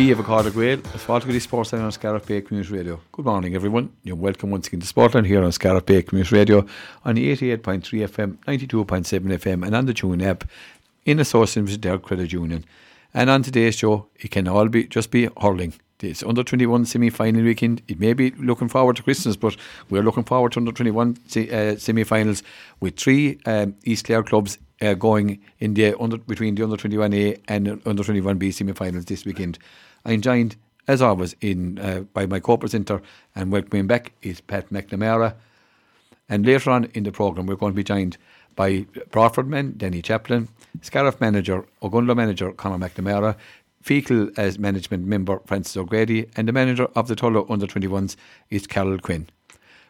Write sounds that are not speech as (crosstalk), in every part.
Of Accorda Gael, as far as Sports on Scariff Bay Community Radio. Good morning, everyone. You're welcome once again to Sportland here on Scariff Bay Community Radio on the 88.3 FM, 92.7 FM, and on the Tune app in association with Derg Credit Union. And on today's show, it can all be just be hurling. It's under 21 semi final weekend. It may be looking forward to Christmas, but we're looking forward to under 21 uh, semi finals with three um, East Clare clubs uh, going in the under between the under 21A and under 21B semi finals this weekend. I'm joined, as always, in uh, by my co presenter and welcoming back is Pat McNamara. And later on in the programme, we're going to be joined by Broadford man Denny Chaplin, Scariff manager, Ogonnelloe manager Conor McNamara, Feakle as management member Francis O'Grady, and the manager of the Tulla under 21s is Carol Quinn.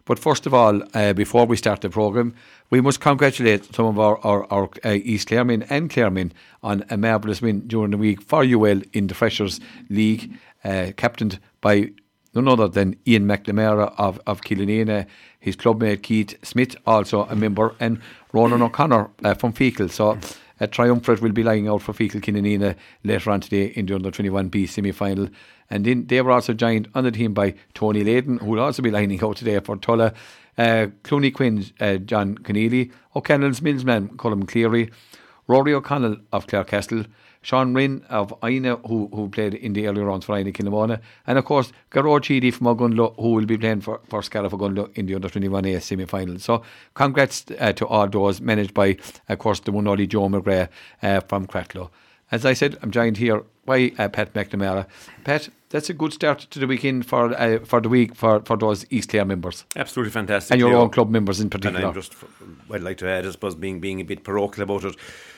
But first of all, uh, before we start the programme, we must congratulate some of our, our, our uh, East Claremen and Claremen on a marvellous win during the week for UL in the Freshers League, uh, captained by none other than Ian McNamara of, of his clubmate Keith Smith, also a member, and Ronan O'Connor uh, from Feakle. So a triumvirate will be lying out for Feakle Killanena later on today in the under 21B semi final. And then they were also joined on the team by Tony Layden, who will also be lining out today for Tulla, uh, Clooney Quin, uh, John Keneally, O'Connell's Millsman, Colin Cleary, Rory O'Connell of Clarecastle, Sean Rinn of Inagh, who, who played in the early rounds for Inagh Kilnamona, and of course, Garrod Chidi from Ogonnelloe, who will be playing for, for Scariff Ogonnelloe in the under 21A semi final. So, congrats uh, to all those, managed by, of course, the one only Joe McGrath uh, from Cratloe. As I said, I'm joined here by uh, Pat McNamara. Pat, that's a good start to the weekend for uh, for the week for, for those East Clare members. Absolutely fantastic. And your own club members in particular. And I'm just, I'd like to add, I suppose, being being a bit parochial about it,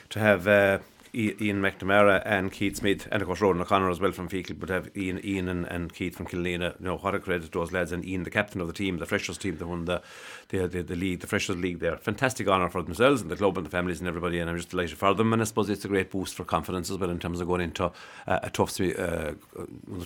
to have uh, Ian McNamara and Keith Smith, and of course Ronan O'Connor as well from Feakle, but have Ian, Ian and, and Keith from Killanena. You know what a credit to those lads, and Ian, the captain of the team, the freshers team, that won the the, the, the league, the freshers league. There, fantastic honour for themselves and the club and the families and everybody, and I'm just delighted for them. And I suppose it's a great boost for confidence as well in terms of going into uh, a tough uh,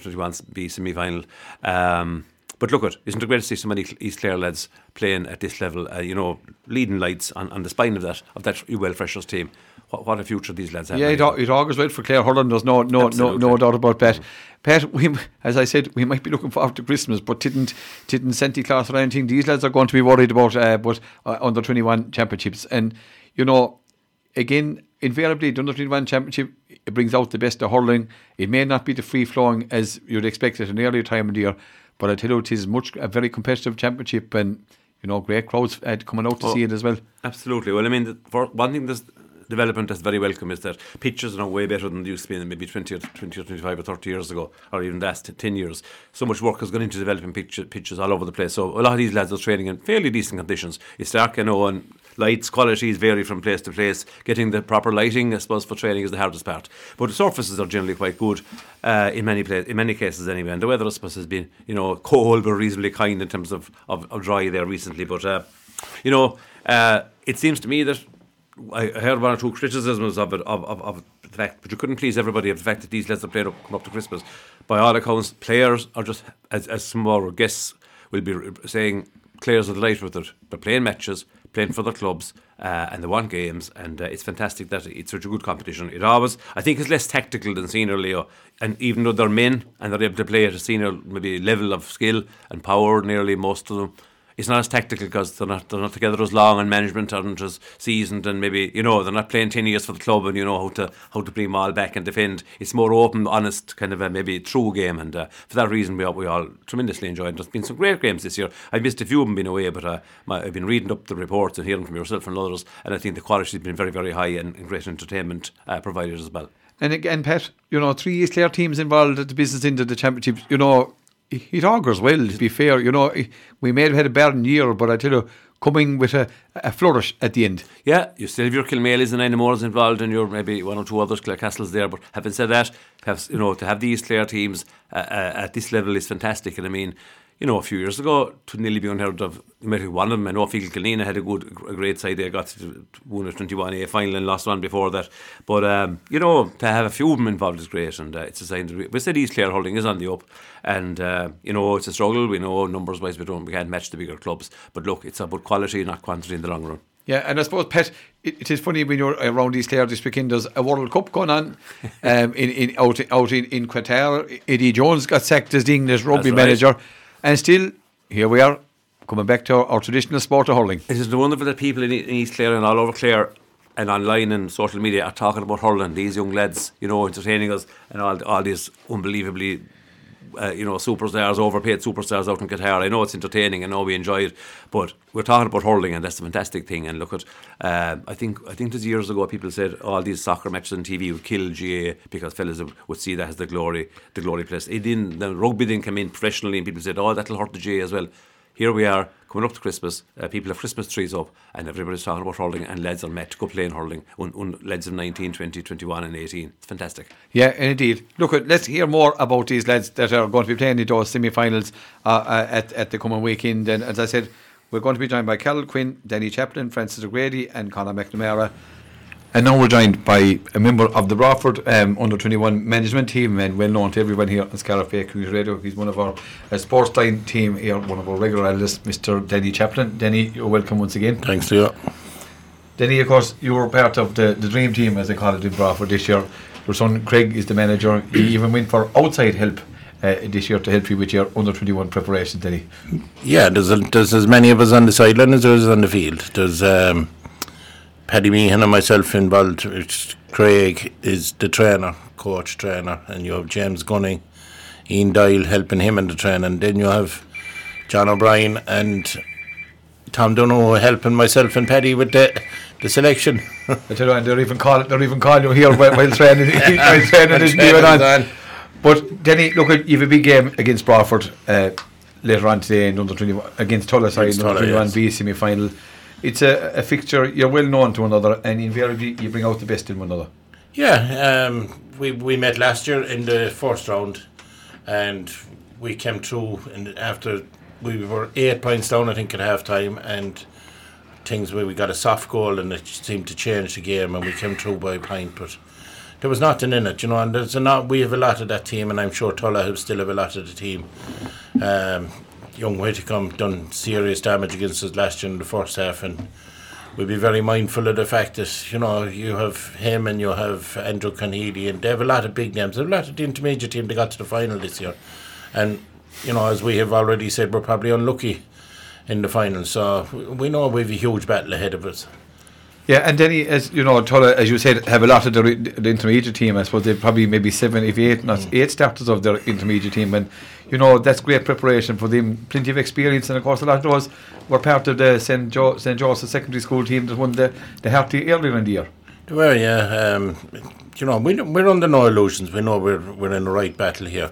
21 B semi final. Um, but look, it isn't it great to see so many East Clare lads playing at this level? Uh, you know, leading lights on, on the spine of that of that UL Freshers team. What, what a future these lads have. Yeah, it, it augurs well for Clare Hurling. There's no no no no doubt about that. Pat, we, as I said, we might be looking forward to Christmas, but didn't didn't Santa Claus or anything. These lads are going to be worried about uh, but uh, under twenty one championships, and you know, again, invariably the under twenty one championship it brings out the best of hurling. It may not be the free flowing as you'd expect at an earlier time of the year but I tell you, it is much a very competitive championship, and you know, great crowds uh, coming out to oh, see it as well. Absolutely. Well, I mean, for one thing, this development that's very welcome is that pitches are now way better than they used to be maybe 20 or, 20 or 25 or 30 years ago, or even last 10 years. So much work has gone into developing pitch, pitches all over the place. So a lot of these lads are training in fairly decent conditions. It's dark, you know, and lights qualities vary from place to place. Getting the proper lighting, I suppose, for training is the hardest part. But the surfaces are generally quite good uh, in many places, in many cases anyway. And the weather, I suppose, has been you know cold but reasonably kind in terms of of, of dry there recently. But uh, you know, uh, it seems to me that. I heard one or two criticisms of it, of, of, of the fact, but you couldn't please everybody of the fact that these lads have played up, come up to Christmas. By all accounts, players are just, as, as some our guests will be saying, players are delighted with it. They're playing matches, playing for their clubs, uh, and they won games, and uh, it's fantastic that it's such a good competition. It always, I think, is less tactical than senior Leo, and even though they're men and they're able to play at a senior maybe level of skill and power, nearly most of them, it's not as tactical because they're not they're not together as long and management aren't as seasoned and maybe you know they're not playing ten years for the club and you know how to how to bring them all back and defend. It's more open, honest kind of a maybe true game, and uh, for that reason we all, we all tremendously enjoyed. There's been some great games this year. I missed a few of them being away, but uh, my, I've been reading up the reports and hearing from yourself and others, and I think the quality has been very very high and, and great entertainment uh, provided as well. And again, Pat, you know, three Clare teams involved at the business end of the championship. You know, it augurs well, to be fair. You know, we may have had a bad year, but I tell you, coming with a, a flourish at the end. Yeah, you still have your Kilmaleys and Enamores involved, and you're maybe one or two others, Castles there. But having said that, have, you know, to have these Clare teams uh, uh, at this level is fantastic. And I mean, you know, a few years ago, to nearly be unheard of. Maybe one of them, I know Feakle Killanena had a good, a great side. They got to won a 21A final and lost one before that. But, um, you know, to have a few of them involved is great. And uh, it's a sign that we said East Clare Hurling is on the up. And, uh, you know, it's a struggle. We know numbers wise we, don't, we can't match the bigger clubs. But look, it's about quality, not quantity in the long run. Yeah, and I suppose, Pet, it, it is funny when you're around East Clare this weekend. There's a World Cup going on (laughs) um, in, in out out in, in Qatar. Eddie Jones got sacked as the English rugby right. manager, and still here we are coming back to our, our traditional sport of hurling. It is wonderful that people in, East Clare and all over Clare and online and social media are talking about hurling. These young lads, you know, entertaining us and all all these unbelievably. Uh, you know, superstars, overpaid superstars out in Qatar. I know it's entertaining. I know we enjoy it, but we're talking about hurling, and that's a fantastic thing. And look at, uh, I think, I think there's years ago people said all these soccer matches on TV would kill GAA because fellas would see that as the glory, the glory place. It didn't. The rugby didn't come in professionally, and people said, "Oh, that'll hurt the GAA as well." here we are coming up to Christmas. Uh, people have Christmas trees up, and everybody's talking about hurling, and lads are met to go playing hurling. Un, un, lads of 19, 20, 21, and 18. It's fantastic. Yeah, indeed. Look, let's hear more about these lads that are going to be playing in those semi finals uh, uh, at, at the coming weekend. And as I said, we're going to be joined by Carol Quinn, Danny Chaplin, Francis O'Grady, and Conor McNamara. And now we're joined by a member of the Broadford um, under 21 management team and well known to everyone here on Bay Community Radio. He's one of our uh, sports line team here, one of our regular analysts, Mr. Denny Chaplin. Denny, you're welcome once again. Thanks to you. Denny, of course, you were part of the, the dream team, as they call it in Broadford this year. Your son Craig is the manager. He (clears throat) even went for outside help uh, this year to help you with your under 21 preparation, Denny. Yeah, there's, a, there's as many of us on the sideline as there is on the field. There's. Um, Paddy Meehan and myself involved. Craig is the trainer, coach trainer, and you have James Gunning, Ian Doyle helping him in the training. And then you have John O'Brien and Tom Dunno helping myself and Paddy with the the selection. I tell you, and they're even calling they're even calling you here while, while training (laughs) while training is going on. on. But Denny, look at you have a big game against Broadford uh, later on today in under twenty one against Tulla, sorry, in under twenty one B semi final it's a, a fixture you're well known to one another, and invariably you bring out the best in one another. Yeah, um, we we met last year in the first round, and we came through. And after we were eight points down, I think at half time, and things where we got a soft goal, and it seemed to change the game, and we came through by a point, but. There was nothing in it, you know, and there's a not. We have a lot of that team, and I'm sure Tulla have still have a lot of the team. Um, young Whitcomb done serious damage against us last year in the first half, and we'll be very mindful of the fact that you know you have him and you have Andrew Conheely, and they have a lot of big names. They have a lot of the intermediate team that got to the final this year, and you know as we have already said, we're probably unlucky in the final. So we know we have a huge battle ahead of us. Yeah, and then as you know, Tulla, as you said, have a lot of the, the intermediate team. I suppose they probably maybe seven, if eight, not mm. eight starters of their intermediate team, and you know that's great preparation for them. Plenty of experience, and of course a lot of those were part of the St. Jo- St. Secondary school team that won the the Harty earlier in the year. Well, yeah, um, you know we we're under no illusions. We know we're we're in the right battle here,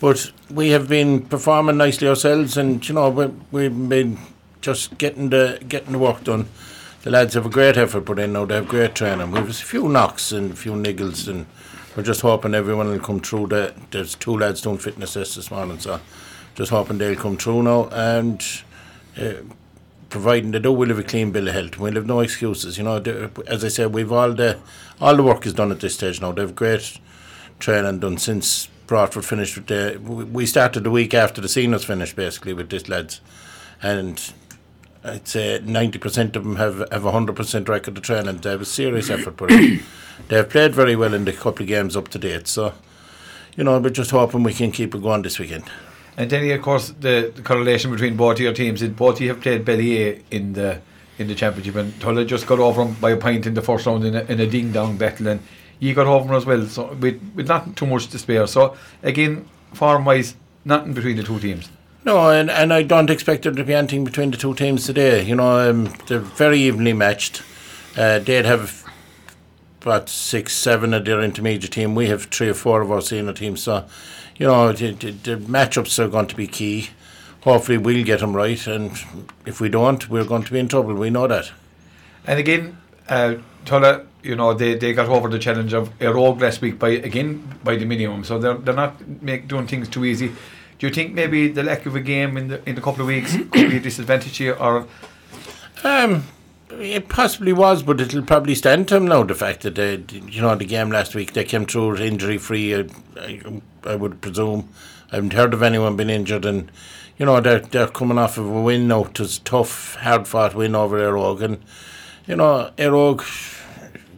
but we have been performing nicely ourselves, and you know we we've been just getting the getting the work done the lads have a great effort put in now. They have great training. We've a few knocks and a few niggles, and we're just hoping everyone will come through. The, there's two lads doing fitness tests this morning, so just hoping they'll come through now. And uh, providing they do, we'll have a clean bill of health. We'll have no excuses. You know, as I said, we've all the all the work is done at this stage now. They've great training done since Broadford finished with the. We started the week after the seniors finished, basically, with this lads, and I'd say 90% of them have, have a 100% record of training. They have a serious effort put in. (coughs) They have played very well in the couple of games up to date. So, you know, we're just hoping we can keep it going this weekend. And then, of course, the, the correlation between both your teams is both you have played Ballyea in the in the championship, and Tulla just got over them by a point in the first round in a, in a ding dong battle, and you got over them as well. So with with not too much to spare. So again, form wise, nothing between the two teams. No, and, and I don't expect there to be anything between the two teams today. You know, um, they're very evenly matched. Uh, they'd have about six, seven of their intermediate team. We have three or four of our senior teams. So, you know, the, the, the matchups are going to be key. Hopefully, we'll get them right, and if we don't, we're going to be in trouble. We know that. And again, uh, you know, they, they got over the challenge of a rogue last week by again by the minimum, so they're they're not make, doing things too easy. Do you think maybe the lack of a game in the in a couple of weeks could be a (clears throat) disadvantage here, or? Um, it possibly was, but it'll probably stand to them now. The fact that they, you know, the game last week they came through injury free. I, I, I, would presume. I haven't heard of anyone being injured, and you know they're they're coming off of a win now. It was tough, hard fought win over Air and you know, Éire Óg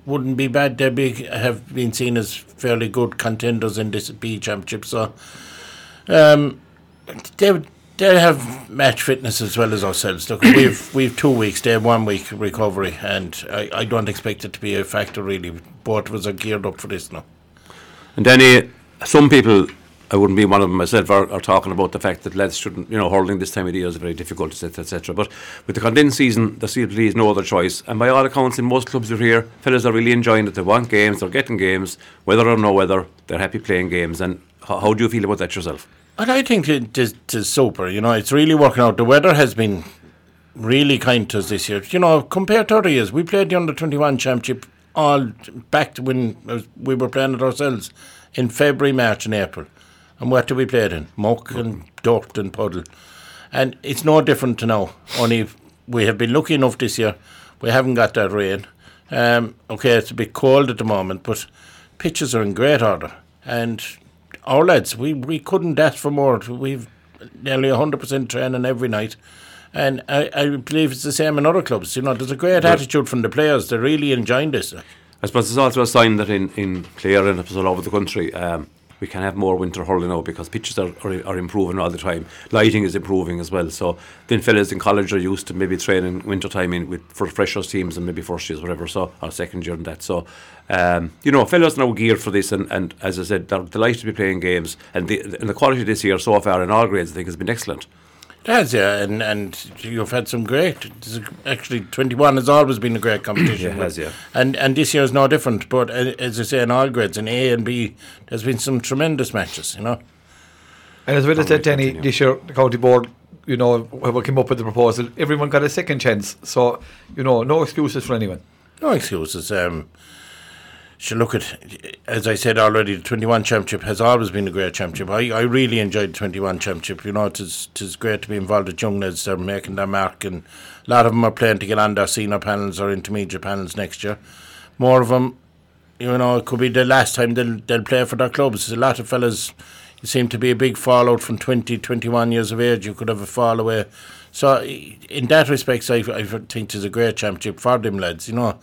wouldn't be bad. They be, have been seen as fairly good contenders in this B championship. So um, they they have match fitness as well as ourselves. Look, (coughs) we've we've two weeks. They have one week recovery, and I, I don't expect it to be a factor really. Both of us are geared up for this now. And uh, some people I wouldn't be one of them myself, are, are talking about the fact that lads shouldn't, you know, hurling this time of the year is very difficult, etc., etc. But with the condensed season, there to be no other choice. And by all accounts, in most clubs are here, fellas are really enjoying it. They want games, they're getting games, whether or no weather, they're happy playing games. And how, how do you feel about that yourself? And I think it is, it is super. You know, it's really working out. The weather has been really kind to us this year. You know, compared to other years, we played the under twenty one championship all back to when we were playing it ourselves in February, March, and April. And what do we play it in? Muck and dirt and puddle. And it's no different to now. Only we have been lucky enough this year. We haven't got that rain. Um, okay, it's a bit cold at the moment, but pitches are in great order. And our lads, we, we couldn't ask for more. We've nearly 100% training every night. And I, I believe it's the same in other clubs. You know, there's a great attitude from the players. They're really enjoying this. I suppose it's also a sign that in, in Clare and all over the country, um, we can have more winter hurling now because pitches are, are, are, improving all the time. Lighting is improving as well. So then fellas in college are used to maybe training winter time in with for freshers teams and maybe first years whatever. So or second year and that. So um, you know, fellas now geared for this and, and as I said, they're delighted to be playing games and the and the quality this year so far in all grades I think has been excellent. It has, yeah, and and you've had some great. Actually, twenty one has always been a great competition. (clears throat) it has, yeah. And and this year is no different. But uh, as I say, in all grades, in A and B, there's been some tremendous matches. You know. And as well as that, Danny, this year the county board, you know, whoever came up with the proposal, everyone got a second chance. So you know, no excuses for anyone. No excuses. Um, should look at, as I said already, the 21 Championship has always been a great championship. I, I really enjoyed the 21 Championship. You know, it is, it is great to be involved with young lads. They're making their mark, and a lot of them are playing to get on their senior panels or intermediate panels next year. More of them, you know, it could be the last time they'll, they'll play for their clubs. A lot of fellas, seem to be a big fallout from 20, 21 years of age. You could have a fall away. So, in that respect, I, I think it's a great championship for them lads. You know,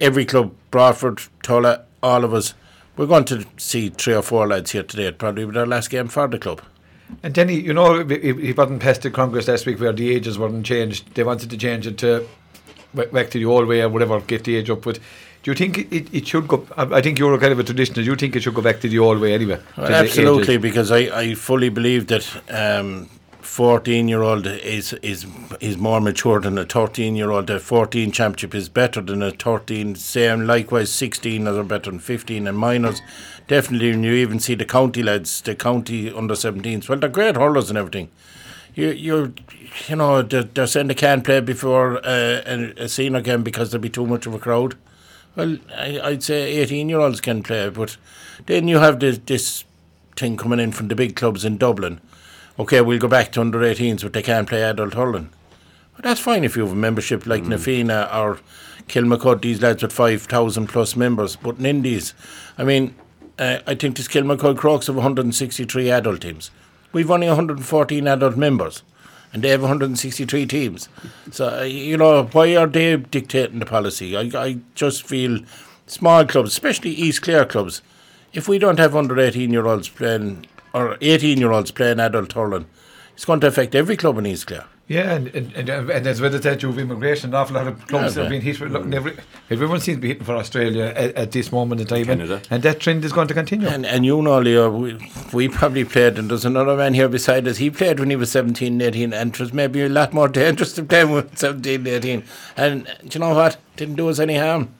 every club, Broadford, Tulla, all of us, we're going to see three or four lads here today. It'll probably be their last game for the club. And Denny, you know, he wasn't passed the Congress last week where the ages weren't changed. They wanted to change it to back to the old way or whatever, get the age up. But do you think it, it should go? I think you're kind of a traditional. Do you think it should go back to the old way anyway? Well, absolutely, because I, I fully believe that um, 14 year old is is is more mature than a 13 year old. The 14 championship is better than a 13. Same likewise, 16 are better than 15 and minors. Definitely, when you even see the county lads, the county under 17s, well, they're great hurlers and everything. You you you know they're, they're saying they can't play before uh, a, a senior game because there'll be too much of a crowd. Well, I, I'd say 18 year olds can play, but then you have this this thing coming in from the big clubs in Dublin okay, we'll go back to under 18s, but they can't play adult hurling. But that's fine if you have a membership like mm. Na Fianna or Kilmacud, these lads with 5,000 plus members. But in Indies, I mean, uh, I think this Kilmacud Crokes have 163 adult teams. We've only 114 adult members, and they have 163 teams. So, uh, you know, why are they dictating the policy? I, I just feel small clubs, especially East Clare clubs, if we don't have under 18 year olds playing or 18 year olds playing adult hurling, it's going to affect every club in East Clare. Yeah, and and, and, and as well as that, you've immigration, an awful lot of clubs yeah, have been hit with. Look, every, everyone seems to be hitting for Australia at, at this moment in time, Canada. And, and that trend is going to continue. And, and you know, Leo, we, we probably played, and there's another man here beside us. He played when he was 17, 18, and it was maybe a lot more (laughs) dangerous to play with 17, 18. And do you know what? Didn't do us any harm.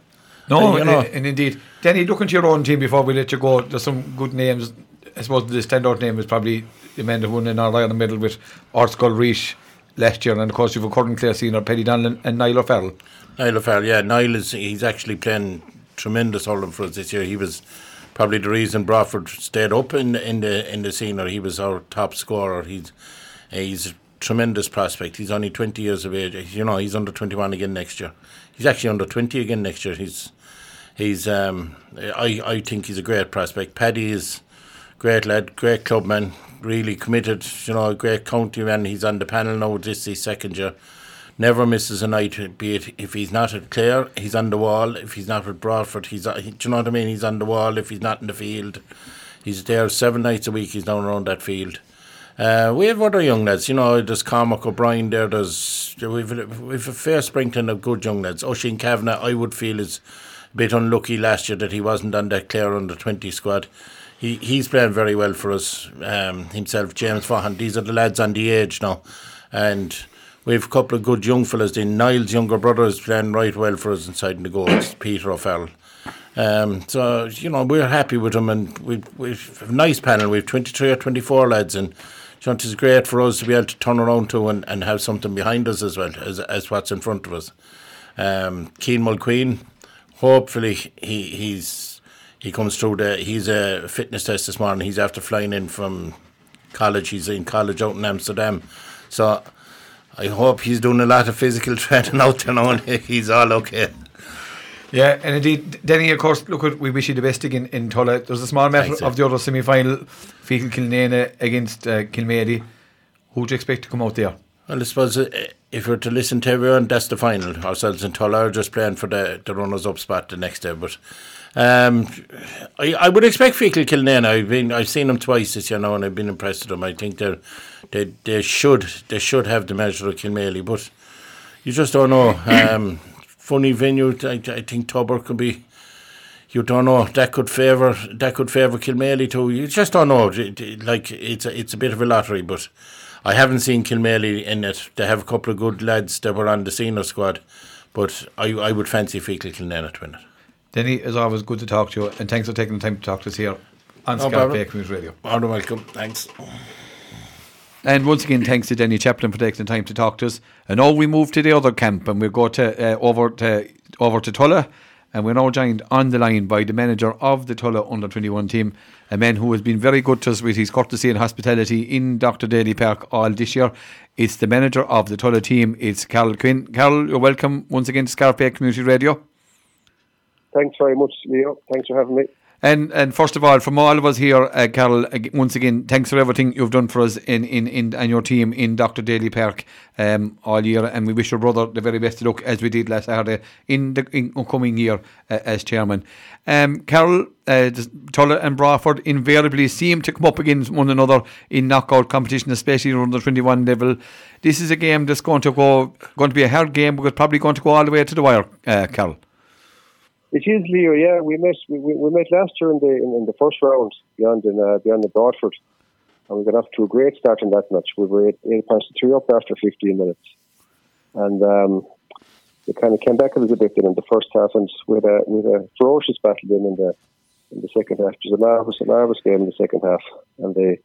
No, and, you know, and, and indeed. Danny, look into your own team before we let you go. There's some good names I suppose the standout name is probably the man who won in our the medal with Ardscoil Rís last year, and of course you've a current Clare senior Paddy Donlan and Niall O'Farrell. Niall O'Farrell, yeah, Niall is he's actually playing tremendous hurling for us this year. He was probably the reason Broadford stayed up in in the in the senior. He was our top scorer. He's he's a tremendous prospect. He's only twenty years of age. You know, he's under twenty one again next year. He's actually under twenty again next year. He's he's um I I think he's a great prospect. Paddy is great lad, great clubman, really committed, you know, great county man. He's on the panel now, this is second year. never misses a night. Be it if he's not at Clare, he's on the wall. If he's not at Broadford, he's uh, do you know what I mean? He's on the wall. If he's not in the field, he's there seven nights a week. He's down around that field. Uh, we have other young lads, you know, there's Cormac O'Brien there, there's, we've, we've a fair sprinkling of good young lads. Oisin Kavanagh, I would feel, is bit unlucky last year that he wasn't on that Clare under 20 squad. He He's playing very well for us um, himself, James Fahan. These are the lads on the age now. And we've a couple of good young fellas. Then Niall's younger brother is playing right well for us inside in the goals, Peter O'Farrell. Um, so, you know, we're happy with him and we, we've a nice panel. We've 23 or 24 lads and know, it's great for us to be able to turn around to and, and have something behind us as well as, as what's in front of us. Um, Keen Mulqueen, hopefully he he's he comes through the he's a fitness test this morning. He's after flying in from college. He's in college out in Amsterdam, so I hope he's doing a lot of physical (laughs) training out there now. And (laughs) he's all okay. Yeah, and indeed, Denny, of course, look, we wish you the best again in Tulla. There's a small matter Thanks, of the other semi final, Feakle Kilnane against uh, Kilmaley. Who do you expect to come out there? Well, I suppose uh, if we're to listen to everyone, that's the final. Ourselves in Tulla are just playing for the, the runners up spot the next day. But um, I, I would expect Feakle Kilnane. I've been I've seen them twice this year now, and I've been impressed with them. I think they they they should they should have the measure of Kilmaley, but you just don't know. (coughs) Um, funny venue. I, I think Tubber could be. You don't know that could favour that could favour Kilmaley too. You just don't know. Like it's a, it's a bit of a lottery, but I haven't seen Kilmaley in it. They have a couple of good lads that were on the senior squad, but I I would fancy Feakle Kilnane to win it. Denny, it's always good to talk to you, and thanks for taking the time to talk to us here on No problem. Bay Community Radio. You're welcome. Thanks. And once again, thanks to Denny Chaplin for taking the time to talk to us. And now we move to the other camp, and we go to uh, over to over to Tulla, and we're now joined on the line by the manager of the Tulla under twenty one team, a man who has been very good to us with his courtesy and hospitality in Dr. Daly Park all this year. It's the manager of the Tulla team. It's Carol Quinn. Carol, you're welcome once again to Scarpe Community Radio. Thanks very much, Leo. Thanks for having me. And and first of all, from all of us here, uh, Carol, ag- once again, thanks for everything you've done for us in, in, in and your team in Dr. Daly Park um, all year. And we wish your brother the very best of luck as we did last Saturday in the in upcoming year uh, as chairman. Um, Carol, uh, Tulla and Broadford invariably seem to come up against one another in knockout competition, especially around the 21 level. This is a game that's going to go going to be a hard game because probably going to go all the way to the wire, uh, Carol. It is Leo. Yeah, we met we, we met last year in the in, in the first round beyond in uh, beyond the Broadford, and we got off to a great start in that match. We were eight, eight points to three up after 15 minutes, and um, they kind of came back a little bit in the first half, and with a with a ferocious battle then in the in the second half. It was a marvelous, a marvelous game in the second half, and they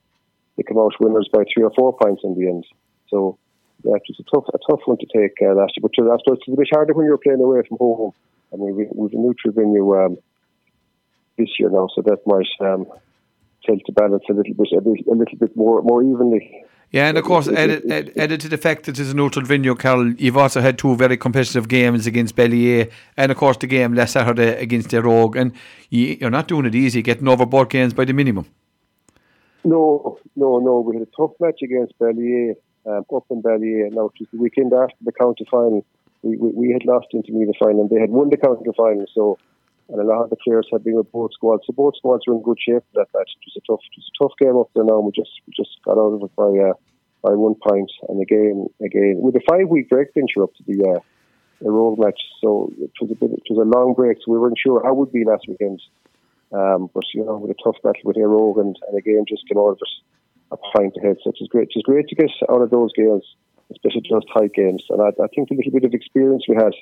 they come out winners by three or four points in the end. So yeah, it was a tough a tough one to take uh, last year, but I suppose it's a bit harder when you're playing away from home. I mean, we, we've a neutral venue um, this year now, so that might um, tilt the balance a little bit, a, bit, a little bit more more evenly. Yeah, and of course, added, add- added to the fact that it's a neutral venue, Carol, you've also had two very competitive games against Ballyea, and of course the game last Saturday against the Rogue, and you, you're not doing it easy, getting over both games by the minimum. No, no, no. We had a tough match against Ballyea, um, up in Ballyea. Now, it was the weekend after the county final. We, we, we had lost into the final, and they had won the county final. So, and a lot of the players had been with both squads. So both squads were in good shape for that match. It was a tough, it was a tough game up there. Now we just we just got out of it by uh, by one point. and again, again with a five week break venture up to the uh, the road match. So it was a bit, it was a long break. So we weren't sure how it would be last weekend. Um, but you know, with a tough battle with Éire Óg and, and again just came out of it a point ahead. So it was great. It was great to get out of those games, especially those tight games. And I, I think the little bit of experience we had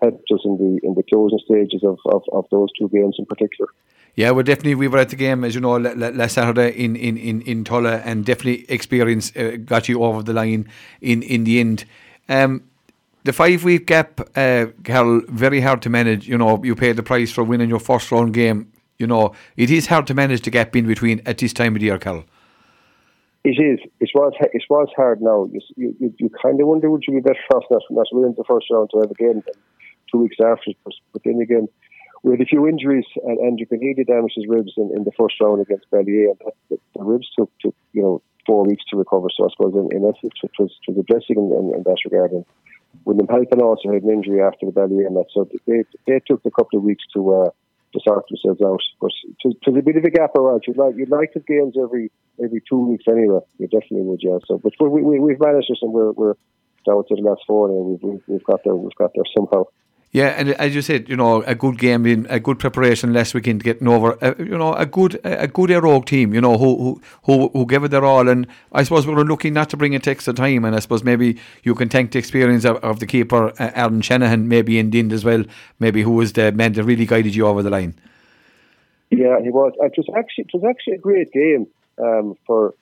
helped us in the in the closing stages of, of, of those two games in particular. Yeah, well, definitely we were at the game, as you know, la- la- last Saturday in, in, in, in Tulla, and definitely experience uh, got you over the line in, in the end. Um, the five week gap, uh, Carol, very hard to manage. You know, you paid the price for winning your first round game. You know, it is hard to manage the gap in between at this time of the year, Carol. It is. It was. It was hard. Now you you, you kind of wonder would you be better off not not winning the first round to have a game two weeks after. But, then again, we had a few injuries, and, and you can he damaged his ribs in, in the first round against Ballyea, and the, the ribs took, took you know four weeks to recover. So I suppose in, in essence, it was, it was a in, in, in that regard. And William Halpin also had an injury after the and that, so they they took a couple of weeks to uh, to sort themselves out. But to, to a bit of a gap around, you'd like you'd like to games every every two weeks anyway. You definitely would, yeah. So, but we, we we've managed this, and we're we're down to the last four, and we've, we've got there we've got there somehow. Yeah, and as you said, you know, a good game, in a good preparation last weekend, getting over, uh, you know, a good a good Óg team, you know, who who who gave it their all, and I suppose we were lucky not to bring it extra time, and I suppose maybe you can thank the experience of, of the keeper, uh, Aaron Shanahan, maybe in Dind as well, maybe who was the man that really guided you over the line. Yeah, he was. It was actually it was actually a great game um, for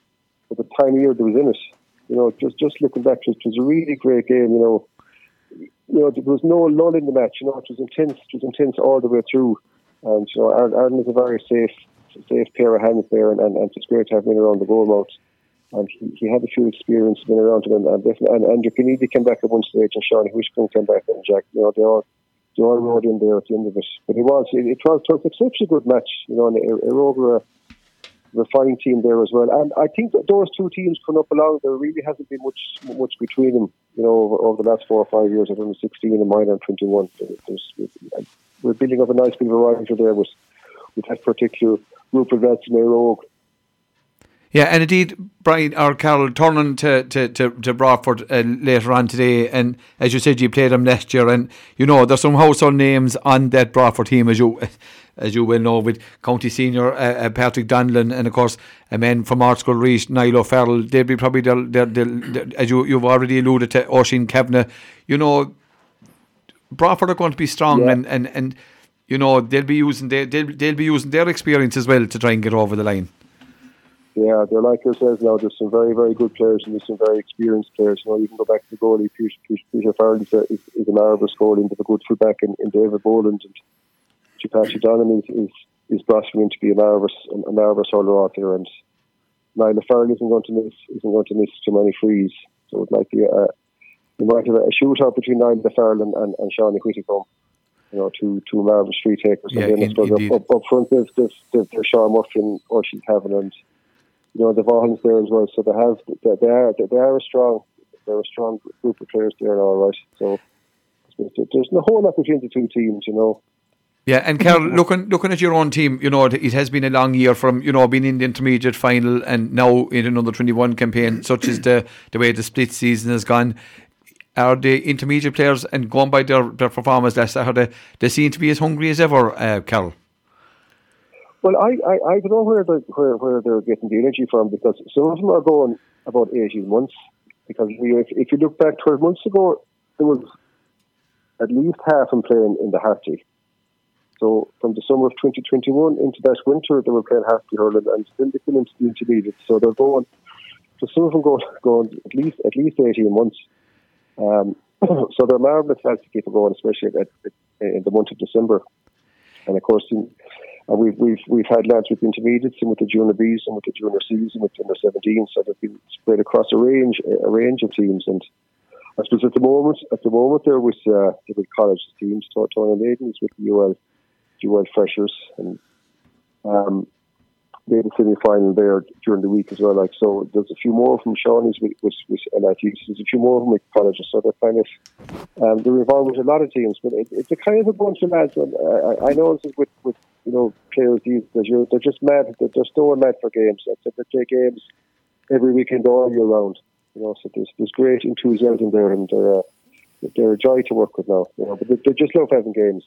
for the time of year that was in it. You know, just just looking back, it was a really great game. You know you know, there was no lull in the match. You know, it was intense. It was intense all the way through. And you know, Ireland is a very safe, safe pair of hands there, and, and, and it's great to have him around the goal mouth. And he, he had a few experiences been around him, and and, and, and you can either come back at one stage, and Sean Wishbone came back, and Jack. You know, they all they all rode in there at the end of it. But it was it, it was, it was such a good match. You know, and Erogra fine team there as well. And I think that those two teams coming up along, there really hasn't been much much between them. You know, over, over the last four or five years. I don't 16 and mine and 21. There's, we're building up a nice bit of a rivalry there with with that particular group of vets in Óg. Yeah, and indeed, Brian or Carol turning to to to, to Broadford uh, later on today, and as you said, you played them last year, and you know there's some household names on that Broadford team, as you as you well know, with County Senior uh, uh, Patrick Donlan, and of course a man from Ardscoil Rís, Niall O'Farrell. They'll be probably the, the, the, as you you've already alluded to, Oisin Kavanagh. You know, Broadford are going to be strong, yeah. and, and and you know they'll be using their, they'll they'll be using their experience as well to try and get over the line. Yeah, they're like yourselves now. There's some very, very good players and there's some very experienced players. You know, you can go back to the goalie. Peter, Peter, Peter Farrell is a, is, is a marvellous goalie. They've a good fullback in, in David Boland. And Chipachi Donovan is, is, is blossoming to be a marvellous, a marvellous hurler out there. And Niall Farrell isn't going to miss, isn't going to miss too many frees. So it might be a, you might have a shootout between Niall Farrell and, and, and Shawnee Whittycombe you know, two two marvellous free takers. Yeah, and then in, up, up, up, front, there's, there's, there's, there's Sean Murphy and Oisin and you know, the Vaughans there as well. So they have, they, they are, they are a strong, they're a strong group of players there, all right. So there's no whole lot between the two teams, you know. Yeah, and Carl, looking looking at your own team, you know it has been a long year from you know being in the intermediate final and now in another twenty one campaign, such as the the way the split season has gone. Are the intermediate players and going by their, their performance last Saturday, they seem to be as hungry as ever, uh, Carol? Well, I, I, I don't know where they're, where, where they're getting the energy from because some of them are going about 18 months. Because we, if, if you look back 12 months ago, there was at least half of them playing in the Harty. So from the summer of 2021 into that winter, they were playing Harty hurling and still they into the intermediate. So they're going, so some of them go going at least at least 18 months. Um, (clears throat) so they're marvellous lads to keep it going, especially at, at, in the month of December. And of course, in, and we've we've we've had lads with intermediates and with the junior Bs and with the junior Cs and with the under 17, so they've been spread across a range a range of teams. And I suppose at the moment at the moment there was uh, the college teams, Tony Maidens with the UL UL freshers and um, made a semi final there during the week as well. Like so, there's a few more from Shawnee's with with, with. There's a few more from colleges. So they're kind of um, they're involved with a lot of teams, but it, it's a kind of a bunch of lads. And I, I know this is with with you know players these days. They're just mad. They're, they're still mad for games. They play games every weekend all year round. You know, so there's there's great enthusiasm there, and they're uh, they're a joy to work with now. You know, but they, they just love having games.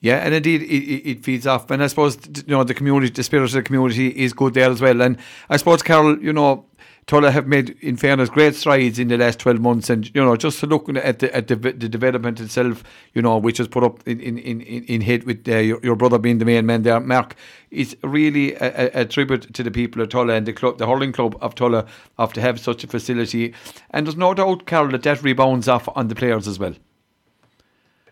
Yeah, and indeed, it, it, feeds off. And I suppose you know the community, the spirit of the community is good there as well. And I suppose, Carol, you know, Tulla have made, in fairness, great strides in the last twelve months. And you know, just looking at the at the, the development itself, you know, which is put up in in in, in hit with uh, your, your brother being the main man there, Mark, is really a, a, tribute to the people of Tulla and the club, the hurling club of Tulla, of to have such a facility. And there's no doubt, Carol, that that rebounds off on the players as well.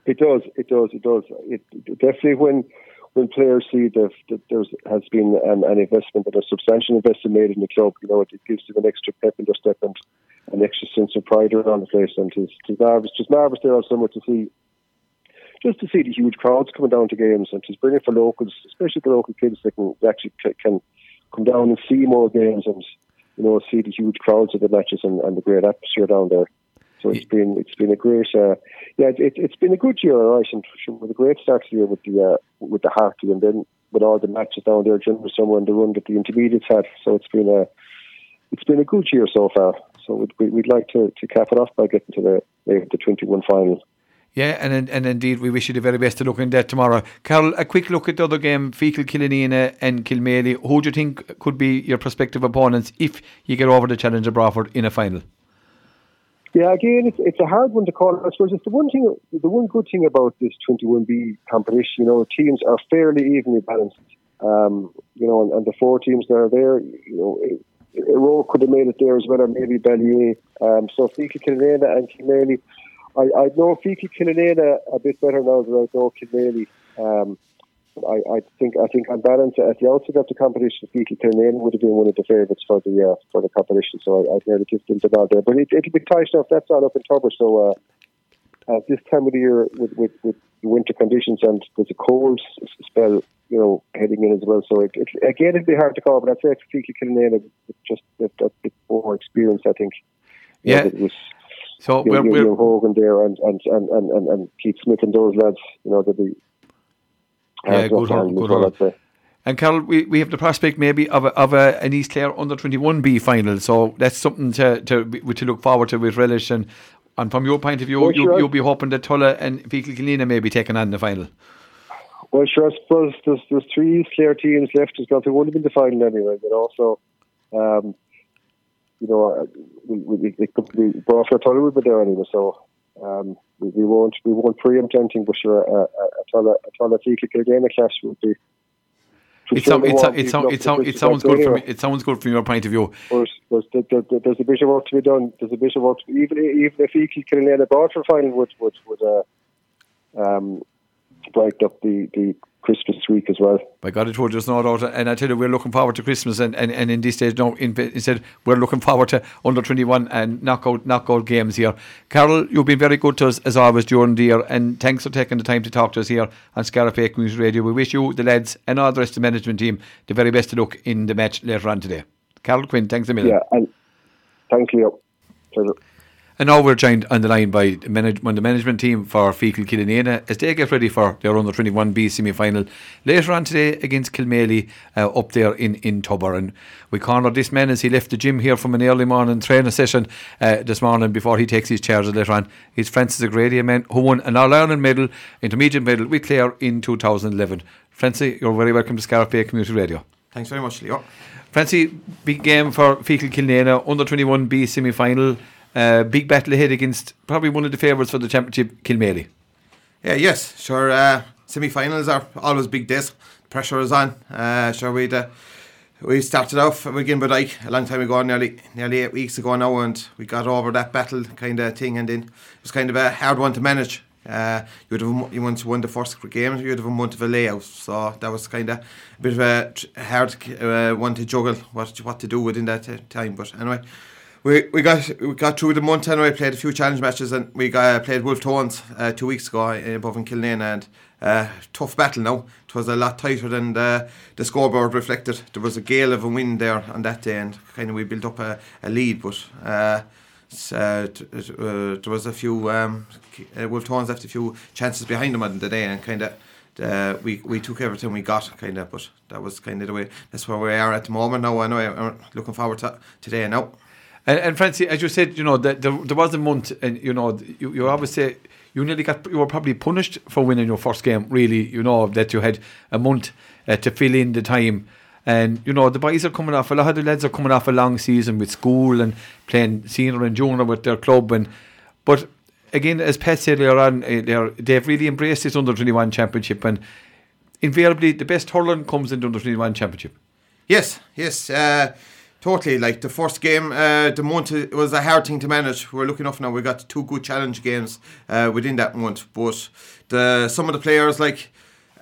It does. It does. It does. It, definitely when when players see that, that there has been an, an, investment a substantial investment made in the club, you know, it, it gives them an extra pep in their step and an extra sense of pride around the place. And it's, it's marvelous, just marvelous there on summer to see, just to see the huge crowds coming down to games and it's brilliant for locals, especially the local kids that can actually can come down and see more games and you know see the huge crowds of the matches and, and the great atmosphere down there. So it's been it's been a great uh, yeah it, it's been a good year right and with a great start to the year with the uh, with the Harty and then with all the matches down there during the summer and the run that the intermediates had. So it's been a it's been a good year so far. So we'd, we'd like to, to cap it off by getting to the the 21 final. Yeah, and and indeed, we wish you the very best to look in that tomorrow. Carol, a quick look at the other game, Feakle Killanena and Kilmaley. Who do you think could be your prospective opponents if you get over the challenge of in a final? Yeah, again, it's, it's a hard one to call. I suppose it's the one thing, the one good thing about this 21B competition, you know, teams are fairly evenly balanced. Um, you know, and, and, the four teams that are there, you know, Rowe could have made it there as well, or maybe Ballyea. Um, so Feakle Killanena and Kilmaley I, I know Feakle Killanena a bit better now than I know Kilmaley. Um, I, I think I think on balance at the outset of the competition, Feakle Killanena would have been one of the favourites for the uh, for the competition. So I, I'd nearly give them the nod there. But it, it'll be tight enough. That's all up in Tubber. So uh, at this time of the year, with, with, with winter conditions and there's a cold spell, you know, heading in as well. So it, it, again, it'd be hard to call. But I'd say Feakle Killanena just a, a bit more experience. I think. You yeah. Know, so you, we're, we're Hogan there and, and, and, and, and Keith Smith and those lads, you know, they'll be yeah, good hold, good hold. And Carol, we, we have the prospect maybe of a, of a, an East Clare under twenty one B final, so that's something to to to look forward to with relish. And, and from your point of view, well, you, sure. you'll be hoping that Tulla and Feakle Killanena may be taken on in the final. Well, sure. I suppose there's, there's three East Clare teams left. There's got to one in the final anyway, but also um, you know, uh, we, we, we Broadford Tulla would be there anyway, so um, we, we won't we won't preempt anything, but sure, a Tulla a Feakle Kilgana clash would be. It, sound, it, sound, it, sound, it, sound, it sounds good anyway. from it sounds good from your point of view. But there's, there's, there's a bit of work to be done. There's a bit of work. To, even even if Kilgana Broadford final would would would uh, um, break up the the Christmas week as well. By God, it would, there's no doubt. And I tell you, we're looking forward to Christmas. And, and, and in this stage, no, in, instead, we're looking forward to under 21 and knockout, knockout games here. Carol, you've been very good to us as always during the year. And thanks for taking the time to talk to us here on Bay Community Radio. We wish you, the lads, and all the rest of the management team the very best to look in the match later on today. Carol Quinn, thanks a million. Yeah, and thank you. Pleasure. And now we're joined on the line by the, manage- the management team for Feakle Killanena as they get ready for their under 21B semi final later on today against Kilmaley uh, up there in, in Tubber. And we cornered this man as he left the gym here from an early morning training session uh, this morning before he takes his charge later on. He's Francis O'Grady, a man who won an All Ireland medal, intermediate medal with Clare in 2011. Francis, you're very welcome to Scariff Bay Community Radio. Thanks very much, Leo. Francie, big game for Feakle Killanena, under 21B semi final. Uh, big battle ahead against probably one of the favourites for the championship, Kilmaley. Yeah, yes, sure. Uh, semi-finals are always big days. Pressure is on. Uh, sure, we uh, we started off with Inverdyke a long time ago, nearly nearly eight weeks ago now, and we got over that battle kind of thing, and then it was kind of a hard one to manage. Uh, you would have you once won the first game, you would have won the layout, so that was kind of a bit of a hard uh, one to juggle what what to do within that time. But anyway, we we got we got through the month and we played a few challenge matches and we got uh, played Wolf Tones uh, two weeks ago uh, above in Kilnane and uh, tough battle now. It was a lot tighter than the, the scoreboard reflected. There was a gale of a wind there on that day and kind of we built up a, a lead, but. Uh, uh, t- uh, there was a few um, uh, Wolf Tones left a few chances behind them on the day and kind of uh, we we took everything we got kind of but that was kind of the way that's where we are at the moment now I know I'm looking forward to today now and, and Francie, as you said, you know, that there, there was a month, and you know, you, you obviously you nearly got you were probably punished for winning your first game. Really, you know that you had a month uh, to fill in the time. And you know the boys are coming off. A lot of the lads are coming off a long season with school and playing senior and junior with their club. And but again, as Pat said earlier on, uh, they've really embraced this under twenty one championship. And invariably, the best hurling comes in the under twenty one championship. Yes, yes. Uh, Totally, like the first game, uh, the month was a hard thing to manage. We're looking off now. We got two good challenge games uh, within that month, but the some of the players like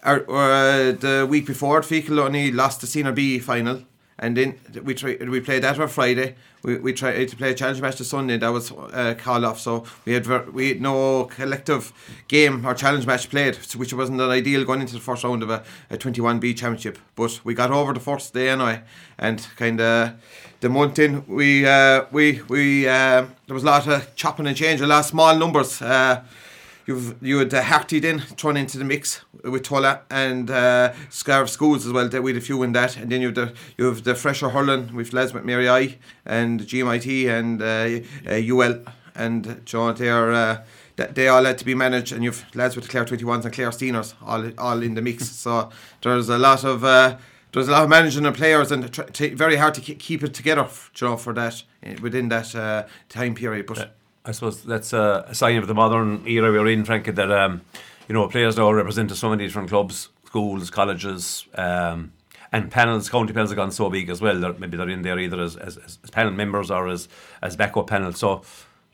uh, the week before, Feakle only lost the Senior B final, and then we try, we played that on Friday. We, we tried to play a challenge match the Sunday. That was uh, called off, so we had ver- we had no collective game or challenge match played, which wasn't an ideal going into the first round of a, a 21B championship. But we got over the first day anyway, and kind of the month in we uh, we we uh, there was a lot of chopping and changing, a lot of small numbers. Uh, You've you had uh, Harty then thrown into the mix with Tulla and uh, Scarf Schools as well. That we had a few in that, and then you have the you have the fresher hurling with with Mary I and GMIT and uh, uh, UL and John. They are. Uh, th- they all had to be managed, and you've lads with the Clare 21s and Clare Steeners all all in the mix. (laughs) so there's a lot of uh, there's a lot of managing the players, and tr- t- very hard to ke- keep it together, you know, for that uh, within that uh, time period. But I suppose that's a, a sign of the modern era we're in, Frankie, that um, you know players now represent so many different clubs, schools, colleges, um, and panels. County panels have gone so big as well. They're, maybe they're in there either as, as, as panel members or as as backup panel. So.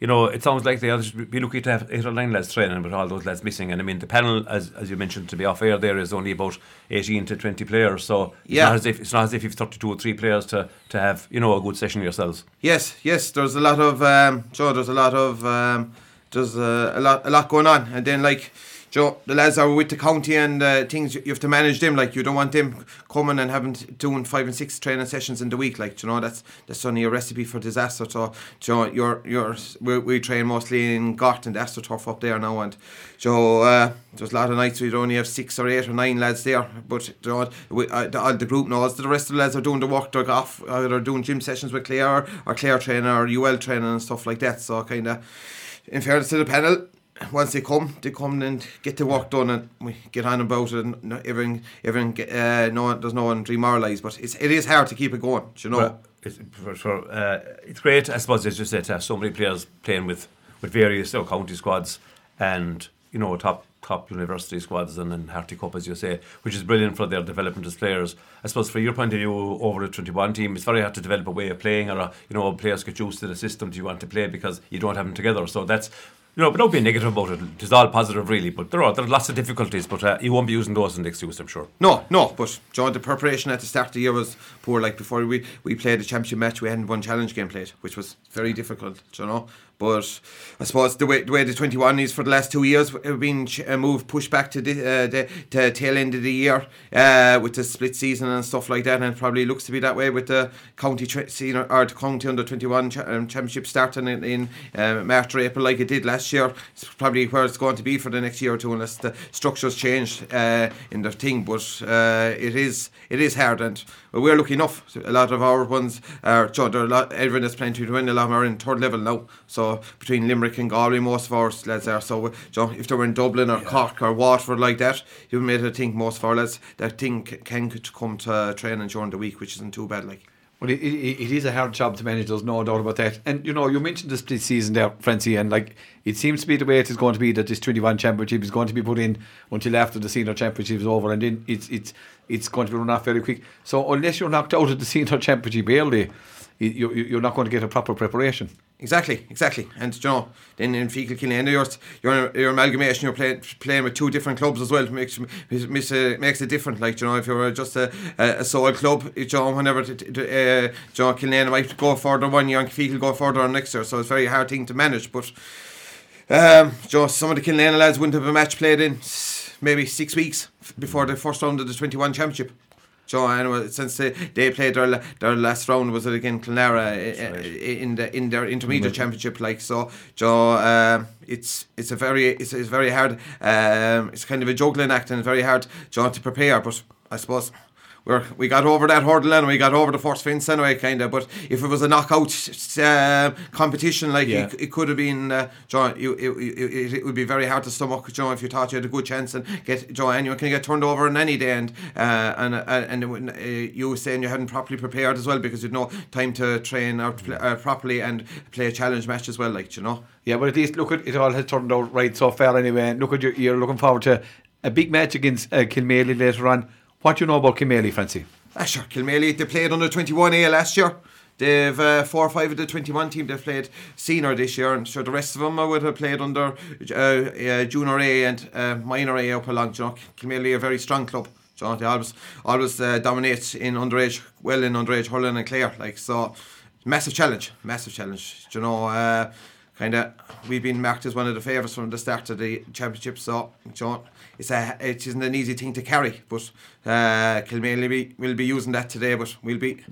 You know, it sounds like they ought to be lucky to have eight or nine lads training, but all those lads missing. And I mean, the panel, as, as you mentioned to be off air, there is only about eighteen to twenty players. So it's Yeah. not as if it's not as if you've thirty two or three players to, to have you know a good session yourselves. Yes, yes. There's a lot of um, Joe. There's a lot of um, there's a, a lot a lot going on, and then like Joe, the lads are with the county and uh, things you have to manage them. Like you don't want them coming and having doing five and six training sessions in the week. Like you know that's that's only a recipe for disaster. So Joe, you're you're we, we train mostly in Gart and Astor Turf up there now, and Joe, uh, there's a lot of nights we'd only have six or eight or nine lads there. But you know, we, uh, the, all the group knows that the rest of the lads are doing the work. They're off. They're doing gym sessions with Clare or, Clare training or UL training and stuff like that. So kind of, in fairness to the panel, once they come, they come and get the work done, and we get on about it. And everything, everything, uh, no, there's no one demoralised, but it's it is hard to keep it going. do You know, Well, it's, for, for, uh, it's great, I suppose, as you said, to have so many players playing with, with various you know, county squads and you know top top university squads and then Harty Cup, as you say, which is brilliant for their development as players. I suppose, from your point of view, over a twenty one team, it's very hard to develop a way of playing, or a, you know, players get used to the system you want to play because you don't have them together. So that's you know, but don't be negative about it. It's all positive, really. But there are there are lots of difficulties, but uh, you won't be using those as an excuse, I'm sure. No, no, but John, the preparation at the start of the year was poor. Like before we, we played the championship match, we hadn't one challenge game played, which was very difficult, you know. But I suppose the way the way the twenty one is for the last two years, have been uh, moved pushed back to the, uh, the to tail end of the year uh, with the split season and stuff like that, and it probably looks to be that way with the county tra- senior or the county under twenty one cha- um, championship starting in, in uh, March or April like it did last year. It's probably where it's going to be for the next year or two unless the structures change uh, in the thing. But uh, it is it is hard, and we're lucky enough. A lot of our ones are Joe, there are lot, everyone that's playing to win. A lot of them are in third level now. So between Limerick and Galway, most of our lads are. So Joe, if they were in Dublin or Cork or Waterford like that, you made it think most of our lads that thing c- can come to training during the week, which isn't too bad. Like. Well, it, it, it is a hard job to manage. There's no doubt about that. And you know, you mentioned the split season there, Francie, and like it seems to be the way it is going to be that this 21 championship is going to be put in until after the senior championship is over, and then it's it's it's going to be run off very quick. So unless you're knocked out of the (laughs) senior championship early, you, you, you're not going to get a proper preparation. Exactly, exactly. And you know, then in Feakle Killeen, your, your your amalgamation, you're playing playing with two different clubs as well. Makes makes, uh, makes it different. Like you know, if you're just a, a, sole club, you know, whenever t- t- uh, you know, Killeen might go further one year and Feakle go further on next year. So it's a very hard thing to manage. But um, you know, some of the Killeen lads wouldn't have a match played in maybe six weeks before the first round of the 21 championship. Anyway, since they, they played their their last round was it again Clonlara uh, in the in their intermediate championship like so Joe um, it's it's a very it's, it's very hard um, it's kind of a juggling act and very hard Joe to prepare but I suppose we're, we got over that hurdle and we got over the first fence anyway, kind of. But if it was a knockout uh, competition, like Yeah. it, it could have been, uh, John, you, it, it, it would be very hard to stomach, John, if you thought you had a good chance and get, John, anyone can get turned over on any day, and uh, and uh, and it uh, you were saying you hadn't properly prepared as well because you'd no time to train or play, uh, properly and play a challenge match as well, like you know. Yeah, but at least look at it all has turned out right so far anyway. And look at you, you're looking forward to a big match against uh, Kilmaley later on. What do you know about Kilmaley, Francie? Ah, sure, Kilmaley, they played under 21A last year. They've uh, four or five of the 21 team they've played senior this year, and sure the rest of them would have played under uh, uh, junior A and uh, minor A up along. You know, Kilmaley a very strong club. John, they always always uh, dominate in underage, well in underage hurling and Clare. Like so, massive challenge, massive challenge. You know, uh, kind of we've been marked as one of the favourites from the start of the championship. So, John, it's a it isn't an easy thing to carry, but uh, be, will be using that today. But we'll be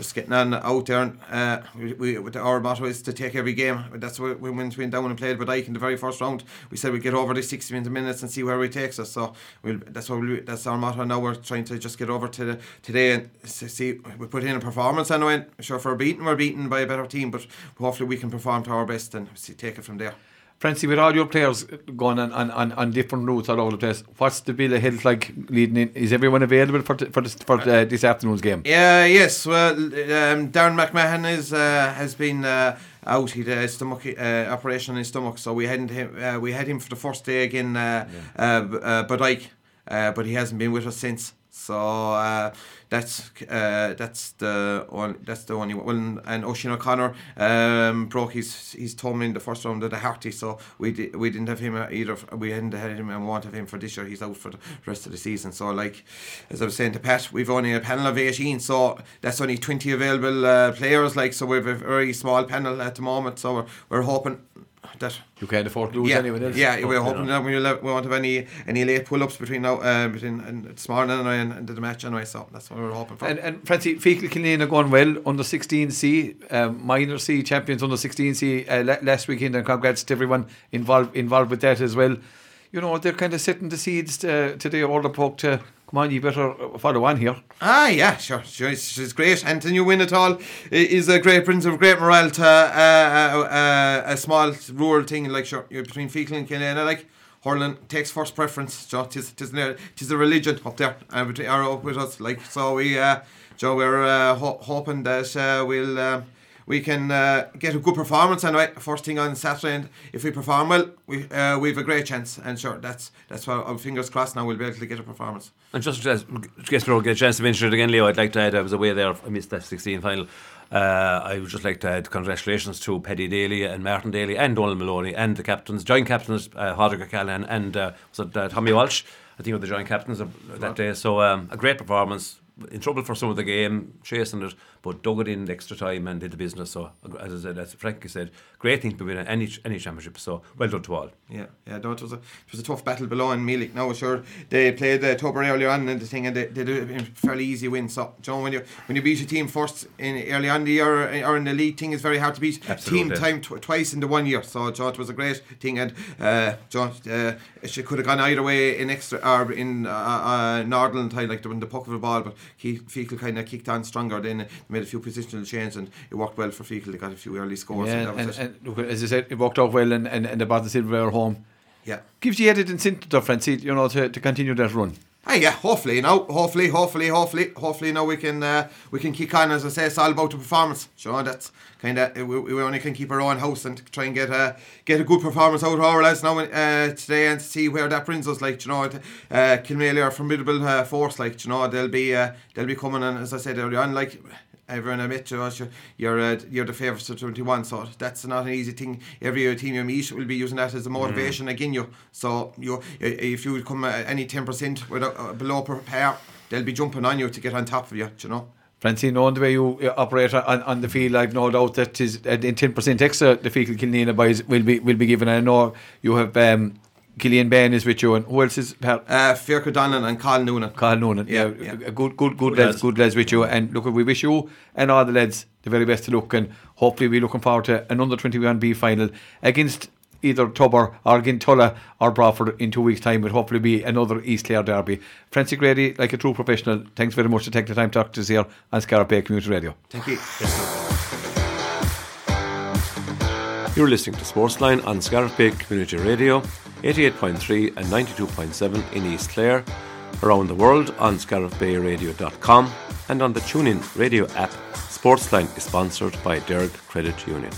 just getting on out there. And, uh, we, we, our motto is to take every game. That's what we went, down and played with Ike in the very first round. We said we'd get over the 60 minutes and see where it takes us. So we'll, that's what we'll, that's our motto. Now we're trying to just get over to the, today and see we put in a performance anyway. Sure, if we're beaten, we're beaten by a better team, but hopefully we can perform to our best and see, take it from there. Francie, with all your players going on, on, on, on different routes all over the place, what's the bill of health like leading in? Is everyone available for t- for this, for uh, this afternoon's game? Yeah, yes. Well, um, Darren McMahon is uh, has been uh, out. He had a stomach uh, operation in his stomach, so we had him. Uh, we had him for the first day again, uh, yeah. uh, uh, but Ike, uh, but he hasn't been with us since. So uh, that's uh, that's the one. That's the only one. And Oisin O'Connor um, broke his his thumb in the first round of the Harty, so we di- we didn't have him either. We hadn't had him and wanted him for this year. He's out for the rest of the season. So like as I was saying to Pat, we've only a panel of eighteen, so that's only twenty available uh, players. Like so, we've a very small panel at the moment. So we're, we're hoping that you can't afford to lose yeah, anyone else. Yeah, we're hoping that we, we won't have any any late pull ups between now uh, between and this morning anyway and, and the match anyway. So that's what we're hoping for. And and Francie Feakle Killeen are going well under 16C, um, minor C champions under 16C uh, last weekend, and congrats to everyone involved involved with that as well. You know they're kind of setting the seeds uh, today. All the poke to come on, you better follow on here. Ah, yeah, sure, sure, she's great. To you win it all is a great prince of great morale to uh, uh, uh, a small rural thing like sure you're between Feakle and Killeen, like. Hurling takes first preference. Joe, tis, tis, tis a religion up there uh, between, up with us. Like so, we, uh, Joe, we're uh, ho- hoping that uh, we'll uh, we can uh, get a good performance anyway. First thing on Saturday, and if we perform well, we uh, we have a great chance. And sure, that's that's why our fingers crossed. Now we'll be able to get a performance. And just as guess we'll get a chance to mention it again, Leo. I'd like to add I was away there. I missed that 16 final. Uh, I would just like to add congratulations to Paddy Daly and Martin Daly and Donald Maloney and the captains, joint captains, uh, Hodrick Callahan and uh, was it uh, Tommy Walsh? I think were the joint captains of that day. So um, a great performance. In trouble for some of the game, chasing it, but dug it in extra time and did the business. So, as I said, as Frankie said, great thing to win any any championship. So, well done to all. Yeah, yeah. No, it was a it was a tough battle below in Mealik. Now, sure, they played uh, Tober earlier on in the thing, and they, they did a fairly easy win. So, John, when you when you beat a team first in early on the year or in the league thing, it's very hard to beat Absolutely. team time tw- twice in the one year. So, John, it was a great thing, and uh, John, uh, she could have gone either way in extra or in uh, uh, Northern time, like the, the puck of the ball, but he Feakle kind of kicked on stronger. Then made a few positional changes, and it worked well for Feakle. They got a few early scores. Yeah, and, and, and, look, as I said, it worked out well, and and, and the silverware home. Yeah, gives you added incentive, Francie, you know, to, to continue that run. Hey, yeah, hopefully, you know, hopefully, hopefully, hopefully, hopefully, now we can uh, we can kick on. As I say, it's all about the performance. Sure, that's kind of we, we only can keep our own house and try and get a get a good performance out of our lads now uh, today and see where that brings us. Like you know, uh, Kilmaley are a formidable uh, force. Like you know, they'll be uh, they'll be coming and as I said earlier on, like everyone I met you, you're uh, you're the favourites to 21, so that's not an easy thing. Every team you meet will be using that as a motivation mm. again you. So you if you come any 10% with uh, below pair, they'll be jumping on you to get on top of you, you know. Francine, knowing the way you operate on, on the field, I've no doubt that is uh, in ten percent extra the Feakle Killanena boys will be will be given. I know you have um, Killian Bain is with you, and who else is? Uh, Fiachra Donlan and Carl Noonan. Carl Noonan, yeah, yeah, yeah. good, good, good, lads, good lads with you. And look, we wish you and all the lads the very best to look, and hopefully we're looking forward to an under twenty one B final against either Tubber or Gintulla or Broadford in two weeks' time. Will hopefully be another East Clare derby. Francie Grady, like a true professional, thanks very much to take the time to talk to us here on Scariff Bay Community Radio. Thank you. You're listening to Sportsline on Scariff Bay Community Radio. 88.3 and 92.7 in East Clare, around the world on scariffbayradio.com and on the TuneIn radio app. Sportsline is sponsored by Derg Credit Union.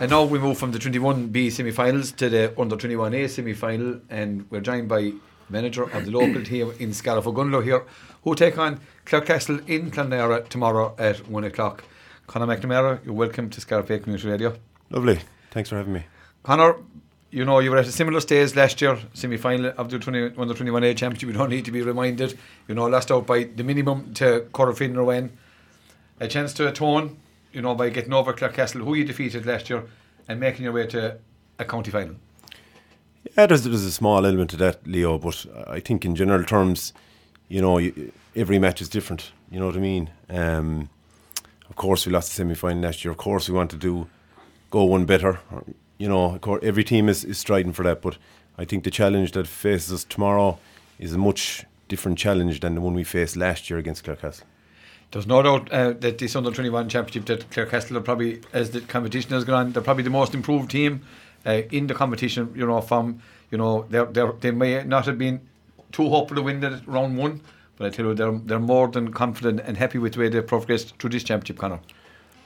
And now we move from the 21B semi finals to the under 21A semi final, and we're joined by manager of the local team in Scariff Ogonnelloe here, who take on Clarecastle in Clonlara tomorrow at 1 o'clock. Conor McNamara, you're welcome to Scariff Bay Community Radio. Lovely. Thanks for having me. Conor, you know, you were at a similar stage last year, semi final of the 20, under 21A championship. You don't need to be reminded. You know, lost out by the minimum to Corofin Ruan. A chance to atone, you know, by getting over Clarecastle, who you defeated last year, and making your way to a county final. Yeah, there's, there's a small element to that, Leo, but I think in general terms, you know, every match is different. You know what I mean? Um, of course, we lost the semi final last year. Of course, we want to do go one better. You know, every team is, is striding for that, but I think the challenge that faces us tomorrow is a much different challenge than the one we faced last year against Clarecastle. There's no doubt uh, that this under 21 championship that Clarecastle are probably, as the competition has gone on, they're probably the most improved team uh, in the competition. You know, from you know, they're, they're, they may not have been too hopeful to win the round one, but I tell you, they're they're more than confident and happy with the way they've progressed through this championship, Connor.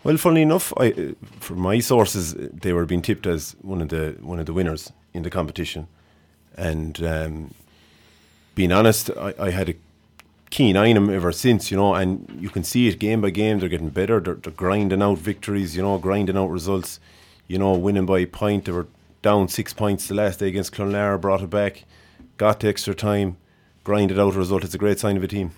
Well, funnily enough, I, uh, from my sources, they were being tipped as one of the one of the winners in the competition, and um, being honest, I, I had a keen eye on them ever since, you know, and you can see it game by game. They're getting better. They're, they're grinding out victories, you know, grinding out results. You know, winning by a point. They were down six points the last day against Clonlara, brought it back, got to extra time, grinded out a result. It's a great sign of a team.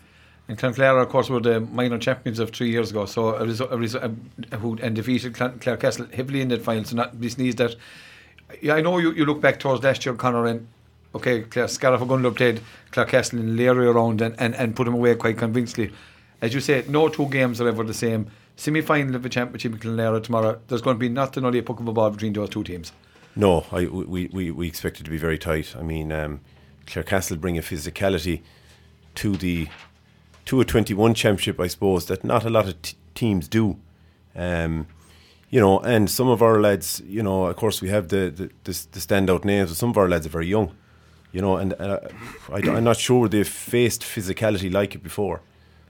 And Clonlara, of course, were the minor champions of three years ago. So a result, a result, a, who and defeated Clarecastle heavily in that final. So not this needs that. Yeah, I know you, you look back towards last year, Connor, and okay, Clare, Scariff played Clarecastle in Leary around and, and, and put them away quite convincingly. As you say, no two games are ever the same. Semi final of the championship in Clonlara tomorrow. There's going to be nothing only a puck of a ball between those two teams. No, I, we, we, we expect it to be very tight. I mean, um, Clarecastle bring a physicality to the to a 21 championship, I suppose, that not a lot of t- teams do. Um, you know, and some of our lads, you know, of course, we have the the, the, the standout names, but some of our lads are very young. You know, and uh, I, am not sure they've faced physicality like it before.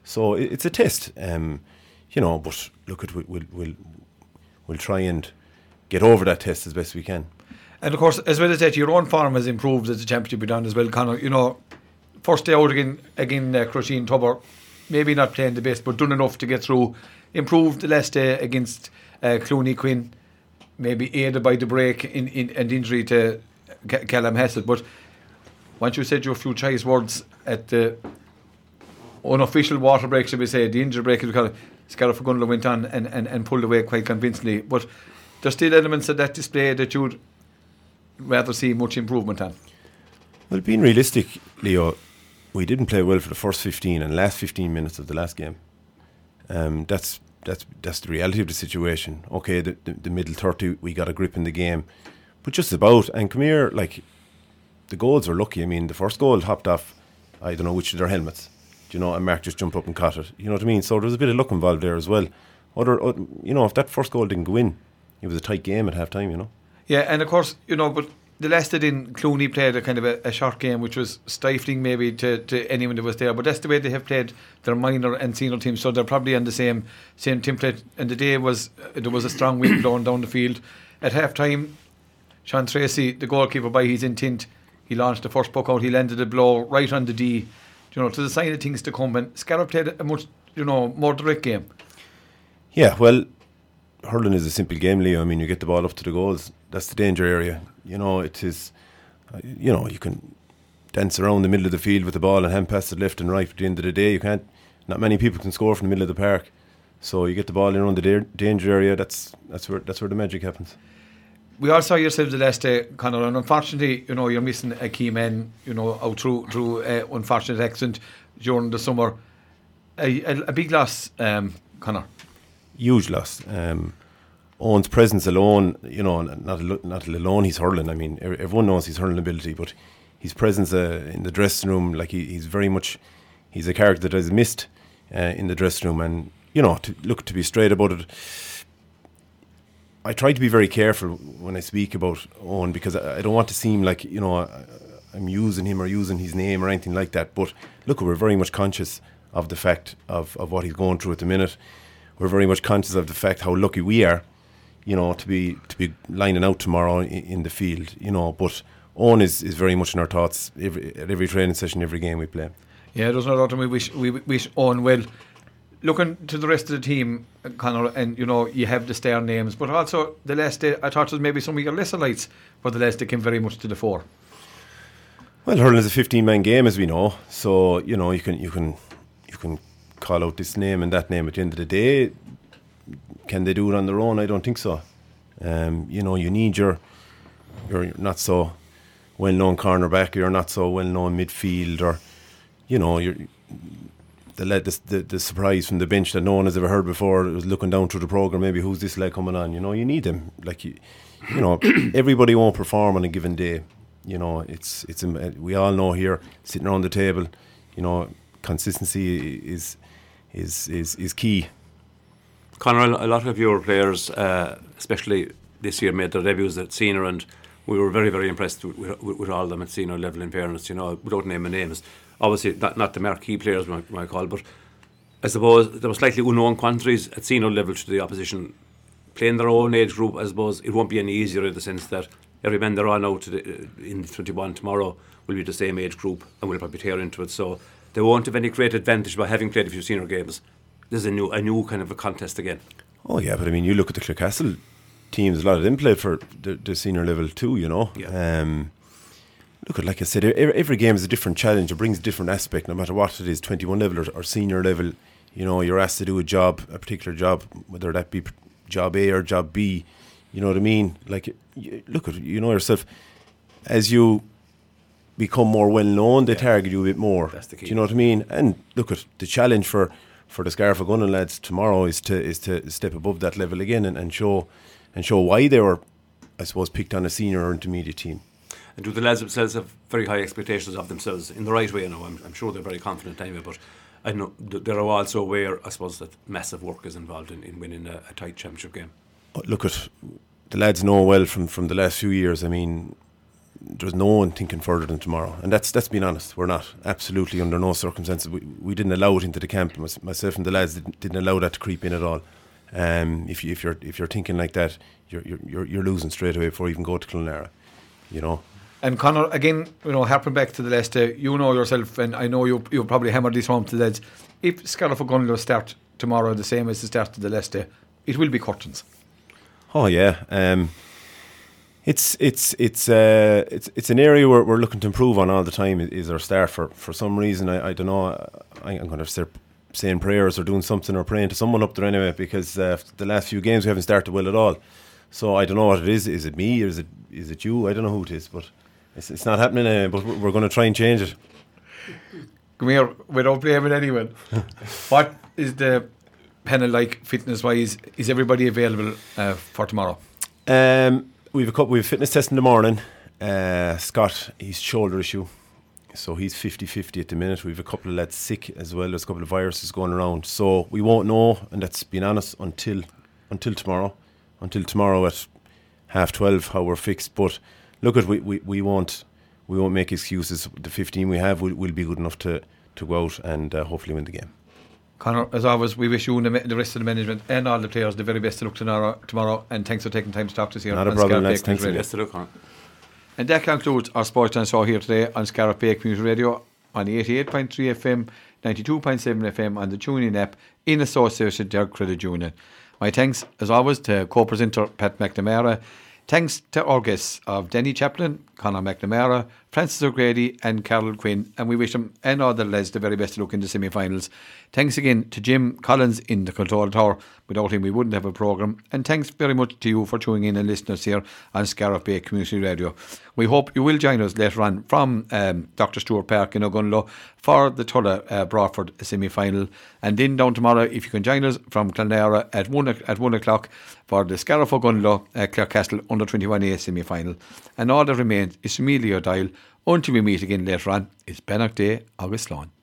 So it, it's a test, um, you know. But look, at we'll, we'll we'll try and get over that test as best we can. And of course, as well as that, your own form has improved as the championship be done as well, Connor. You know, first day out again, again, uh, Crusheen Tubber, maybe not playing the best, but done enough to get through. Improved the last day against uh, Clooney Quin, maybe aided by the break in, in and injury to Callum Hassett. But once you said your few choice words at the unofficial water break, should we say, the injury break, because Scariff Ogonnelloe went on and, and, and pulled away quite convincingly. But there's still elements of that display that you'd rather see much improvement on. Well, being realistic, Leo, we didn't play well for the first 15 and last 15 minutes of the last game. Um, that's that's that's the reality of the situation. Okay, the, the, the, middle 30, we got a grip in the game, but just about. And come here, like the goals are lucky. I mean, the first goal hopped off, I don't know which of their helmets, do you know, and Mark just jumped up and caught it. You know what I mean? So there was a bit of luck involved there as well. Other, you know, if that first goal didn't go in, it was a tight game at half time. You know. Yeah, and of course, you know, but the Leicester in Clooney played a kind of a, a, short game, which was stifling maybe to, to anyone that was there. But that's the way they have played their minor and senior teams, so they're probably on the same same template. And the day was there was a strong wind (coughs) blowing down the field. At half time, Sean Tracy, the goalkeeper, by his intent, he launched the first puck out. He landed a blow right on the D, you know, to the sign of things to come. And Scariff played a much, you know, more direct game. Yeah, well, hurling is a simple game, Leo. I mean, you get the ball up to the goals. That's the danger area. You know, it is. Uh, you know, you can dance around the middle of the field with the ball and hand pass it left and right. At the end of the day, you can't. Not many people can score from the middle of the park. So you get the ball in around the da- danger area. That's that's where that's where the magic happens. We all saw yourselves the last day, Conor, and unfortunately, you know, you're missing a key man, you know, out through through uh, unfortunate accident during the summer. A, a, a big loss, um, Conor huge loss. Um, Owen's presence alone, you know, not not alone he's hurling. I mean, everyone knows his hurling ability, but his presence uh, in the dressing room, like he, he's very much, he's a character that is missed uh, in the dressing room. And you know, to look to be straight about it. I try to be very careful when I speak about Owen because I, I don't want to seem like you know I, I'm using him or using his name or anything like that. But look, we're very much conscious of the fact of, of what he's going through at the minute we're very much conscious of the fact how lucky we are, you know, to be to be lining out tomorrow in, in the field, you know. But Owen is, is very much in our thoughts every, at every training session, every game we play. Yeah, there's no doubt. We wish we wish Owen well. looking to the rest of the team, Conor, and you know you have the star names, but also the Leicester. I thought it was maybe some of your lesser lights, but the Leicester came very much to the fore. Well, hurling is a 15-man game, as we know. So you know you can you can you can call out this name and that name. At the end of the day, can they do it on their own? I don't think so. Um, you know, you need your your not so well-known cornerback, your not so well-known midfield, or you know, you're the, the, the the surprise from the bench that no one has ever heard before was looking down through the program. Maybe who's this lad coming on? You know, you need them. Like you, you know, (coughs) everybody won't perform on a given day. You know, it's it's um, we all know here sitting around the table. You know, consistency is is is is key. Conor, a lot of your players, uh, especially this year, made their debuts at senior, and we were very, very impressed with, with, with all of them at senior level. In fairness, you know, without naming names, obviously not, not the marquee players, my, my call, but I suppose there were slightly unknown quantities at senior level to the opposition playing their own age group. I suppose it won't be any easier in the sense that every man they're on out the, in 21 tomorrow will be the same age group and will probably tear into it. So they won't have any great advantage by having played a few senior games. This is a new, a new kind of a contest again. Oh yeah, but I mean, you look at the Clarecastle teams. A lot of them played for the, the senior level too. You know. Yeah. Um, look at like I said, every, every game is a different challenge. It brings a different aspect, no matter what it is, twenty one level or, or senior level. You know, you're asked to do a job, a particular job, whether that be job A or job B. You know what I mean? Like, you, look at you know yourself as you become more well known, they Yeah. target you a bit more. That's the key. Do you know what I mean? And look at the challenge for for the Scariff Ogonnelloe lads tomorrow is to is to step above that level again and, and show and show why they were, I suppose, picked on a senior or intermediate team. And do the lads themselves have very high expectations of themselves in the right way? You know, I'm, I'm sure they're very confident anyway, but I know th- they're also aware, I suppose, that massive work is involved in, in winning a, a tight championship game. Look at the lads know well from, from the last few years. I mean, there's no one thinking further than tomorrow, and that's that's being honest. We're not absolutely under no circumstances. We, we didn't allow it into the camp. Myself and the lads didn't, didn't allow that to creep in at all. Um, if you if you're if you're thinking like that, you're you're you're, you're losing straight away before you even go to Clonlara. You know. And Conor, again, you know, harping back to the Leicester, you know yourself, and I know you you probably hammered this home to the lads. If Scariff Ogonnelloe start tomorrow the same as the start of the Leicester, it will be curtains. Oh yeah, um, it's it's it's uh, it's it's an area where we're looking to improve on all the time. Is our start for for some reason I, I don't know. I, I'm going to start saying prayers or doing something or praying to someone up there anyway because uh, the last few games we haven't started well at all. So I don't know what it is. Is it me or is it is it you? I don't know who it is, but it's it's not happening. Uh, but we're, we're going to try and change it. Come here, without blaming anyone. (laughs) what is the panel like fitness wise? Is everybody available uh, for tomorrow? Um, we've a couple. We've fitness test in the morning. Uh, Scott, he's shoulder issue, so he's 50-50 at the minute. We've a couple of lads sick as well. There's a couple of viruses going around, so we won't know, and that's being honest until until tomorrow. Until tomorrow at half twelve, how we're fixed. But look at we, we, we won't we won't make excuses. The fifteen we have will, will be good enough to to go out and uh, hopefully win the game. Conor, as always, we wish you and the, the rest of the management and all the players the very best of luck tomorrow, tomorrow and thanks for taking time to talk to us here Not a problem, lads. Thanks again. Yes, to look, Conor. And that concludes our Sports and Show here today on Scariff Bay Community Radio on the 88.3 FM, 92.7 FM on the TuneIn app in association with Credit Union. My thanks, as always, to co-presenter Pat McNamara. Thanks to our guests of Denny Chaplin, Conor McNamara, Francis O'Grady and Carol Quinn. And we wish them and all the lads the very best of luck in the semi-finals. Thanks again to Jim Collins in the control tower. Without him, we wouldn't have a programme. And thanks very much to you for tuning in and listening here on Scariff Bay Community Radio. We hope you will join us later on from um, Dr. Stuart Park in Ogonnelloe for the Tulla uh, semi final. And then down tomorrow, if you can join us from Clonlara at 1, o- at one o'clock for the Scariff Ogonnelloe uh, Clarecastle under 21A semi final. And all that remains is Amelia Dial until we meet again later on. It's Bennock Day, August Lawn.